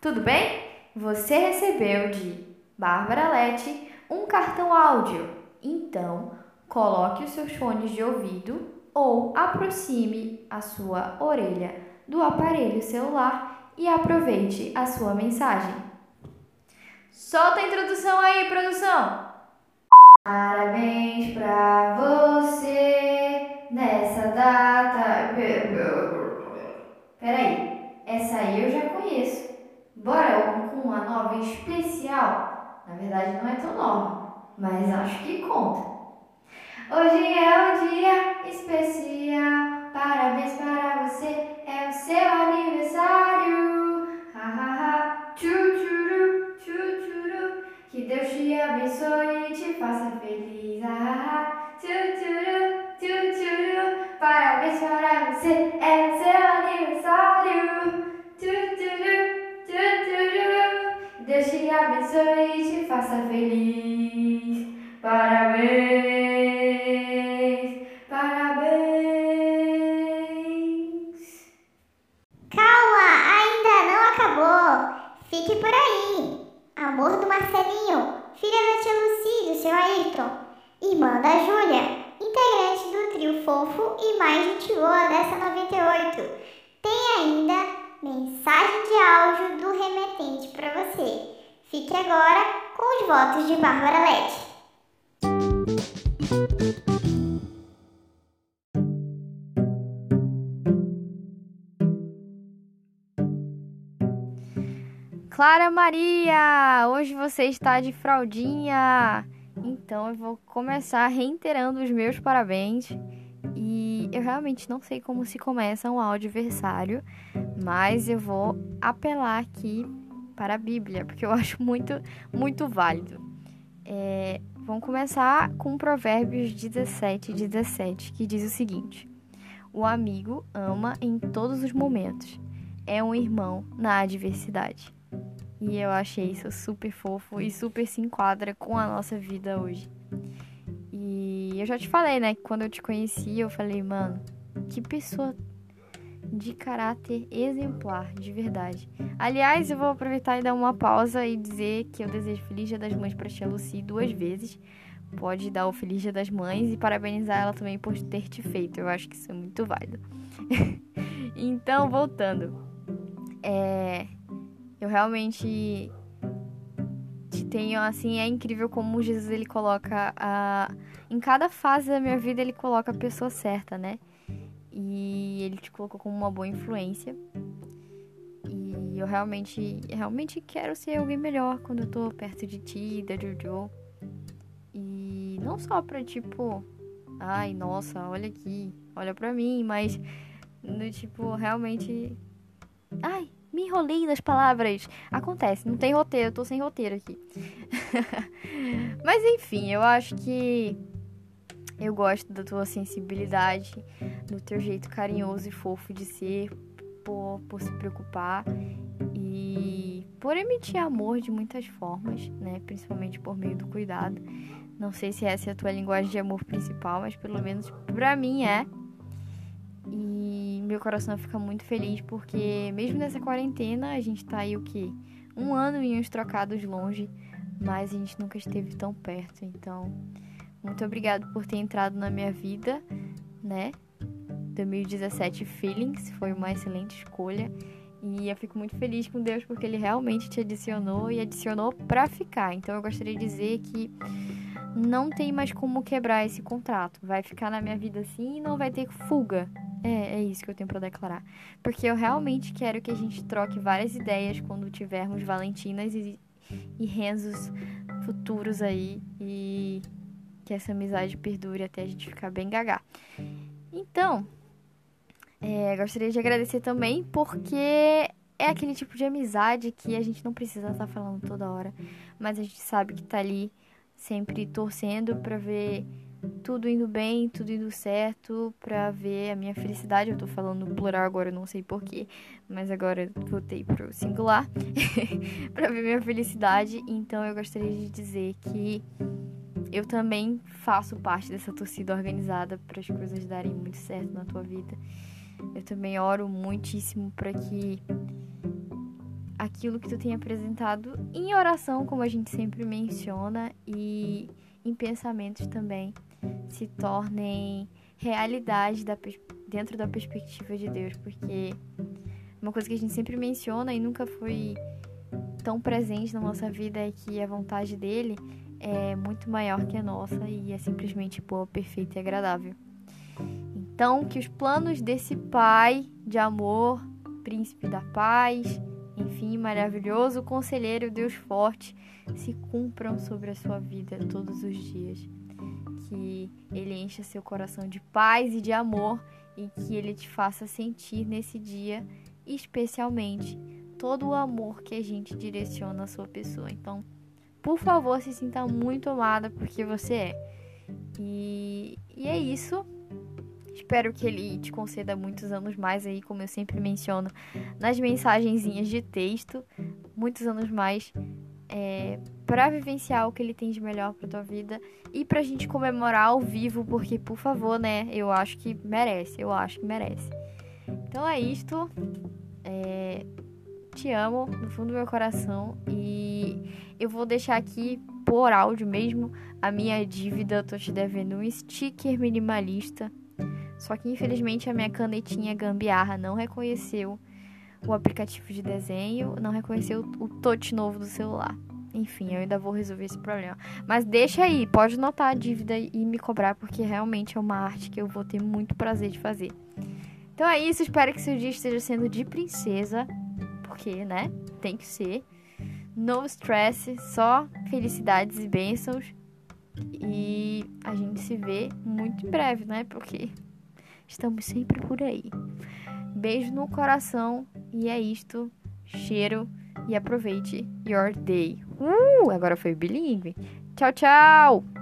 tudo bem? Você recebeu de Bárbara Lete um cartão áudio. Então, coloque os seus fones de ouvido ou aproxime a sua orelha do aparelho celular e aproveite a sua mensagem. Solta a introdução aí, produção! Parabéns pra você nessa data. Peraí, essa aí eu já conheço. Bora com uma nova especial? Na verdade, não é tão nova, mas acho que conta. Hoje é um dia especial. Parabéns para você, é o seu aniversário. Ha ha ha, tchutchuru, tchutchuru. Que Deus te abençoe e te faça feliz. Ha ha ha, tchutchuru, tchutchuru. Parabéns para você, é o e te faça feliz. Parabéns. Fique por aí. Amor do Marcelinho, filha da tia Lucy do seu Ayrton. Irmã da Júlia, integrante do trio fofo e mais gente boa dessa 98. Tem ainda mensagem de áudio do remetente para você. Fique agora com os votos de Bárbara Lete. Clara Maria, hoje você está de fraldinha. Então eu vou começar reiterando os meus parabéns. E eu realmente não sei como se começa um audioversário, mas eu vou apelar aqui para a Bíblia, porque eu acho muito, muito válido. É, vamos começar com Provérbios 17, 17, que diz o seguinte: O amigo ama em todos os momentos, é um irmão na adversidade. E eu achei isso super fofo e super se enquadra com a nossa vida hoje. E eu já te falei, né, que quando eu te conheci, eu falei, mano, que pessoa de caráter exemplar, de verdade. Aliás, eu vou aproveitar e dar uma pausa e dizer que eu desejo Feliz Dia das Mães para Tia Lucy duas vezes. Pode dar o Feliz Dia das Mães e parabenizar ela também por ter te feito. Eu acho que isso é muito válido. então, voltando. É, eu realmente tenho assim, é incrível como Jesus ele coloca a em cada fase da minha vida ele coloca a pessoa certa, né? E ele te colocou como uma boa influência. E eu realmente, realmente quero ser alguém melhor quando eu tô perto de ti, da Jojo. E não só pra tipo, ai, nossa, olha aqui, olha pra mim, mas no tipo, realmente, ai, me enrolei nas palavras. Acontece, não tem roteiro, eu tô sem roteiro aqui. Mas enfim, eu acho que eu gosto da tua sensibilidade, do teu jeito carinhoso e fofo de ser, por, por se preocupar e por emitir amor de muitas formas, né? Principalmente por meio do cuidado. Não sei se essa é a tua linguagem de amor principal, mas pelo menos pra mim é. E meu coração fica muito feliz porque, mesmo nessa quarentena, a gente tá aí o que? Um ano e uns trocados longe, mas a gente nunca esteve tão perto. Então, muito obrigado por ter entrado na minha vida, né? 2017 Feelings foi uma excelente escolha. E eu fico muito feliz com Deus porque Ele realmente te adicionou e adicionou pra ficar. Então eu gostaria de dizer que não tem mais como quebrar esse contrato. Vai ficar na minha vida assim e não vai ter fuga. É, é isso que eu tenho para declarar. Porque eu realmente quero que a gente troque várias ideias quando tivermos Valentinas e, e Renzos futuros aí. E que essa amizade perdure até a gente ficar bem gagá. Então, é, gostaria de agradecer também porque é aquele tipo de amizade que a gente não precisa estar falando toda hora, mas a gente sabe que tá ali sempre torcendo para ver tudo indo bem, tudo indo certo, pra ver a minha felicidade. Eu tô falando plural agora, não sei porquê, mas agora voltei pro singular pra ver minha felicidade. Então eu gostaria de dizer que eu também faço parte dessa torcida organizada para as coisas darem muito certo na tua vida. Eu também oro muitíssimo para que aquilo que tu tem apresentado em oração, como a gente sempre menciona, e em pensamentos também se tornem realidade da, dentro da perspectiva de Deus, porque uma coisa que a gente sempre menciona e nunca foi tão presente na nossa vida é que a vontade dele é muito maior que a nossa e é simplesmente boa, perfeita e agradável. Então, que os planos desse Pai de amor, príncipe da paz, enfim, maravilhoso conselheiro, Deus forte, se cumpram sobre a sua vida todos os dias. Que ele encha seu coração de paz e de amor e que ele te faça sentir nesse dia, especialmente, todo o amor que a gente direciona à sua pessoa. Então, por favor, se sinta muito amada porque você é. E, e é isso. Espero que ele te conceda muitos anos mais aí, como eu sempre menciono nas mensagenzinhas de texto, muitos anos mais é, para vivenciar o que ele tem de melhor para tua vida e pra gente comemorar ao vivo, porque por favor, né, eu acho que merece, eu acho que merece. Então é isto. É, te amo no fundo do meu coração e eu vou deixar aqui por áudio mesmo a minha dívida. Eu tô te devendo um sticker minimalista. Só que infelizmente a minha canetinha gambiarra não reconheceu o aplicativo de desenho, não reconheceu o touch novo do celular. Enfim, eu ainda vou resolver esse problema. Mas deixa aí, pode notar a dívida e me cobrar, porque realmente é uma arte que eu vou ter muito prazer de fazer. Então é isso, espero que seu dia esteja sendo de princesa, porque, né, tem que ser. No stress, só felicidades e bênçãos. E a gente se vê muito em breve, né? Porque estamos sempre por aí. Beijo no coração e é isto. Cheiro e aproveite your day. Uh, agora foi bilíngue. Tchau, tchau!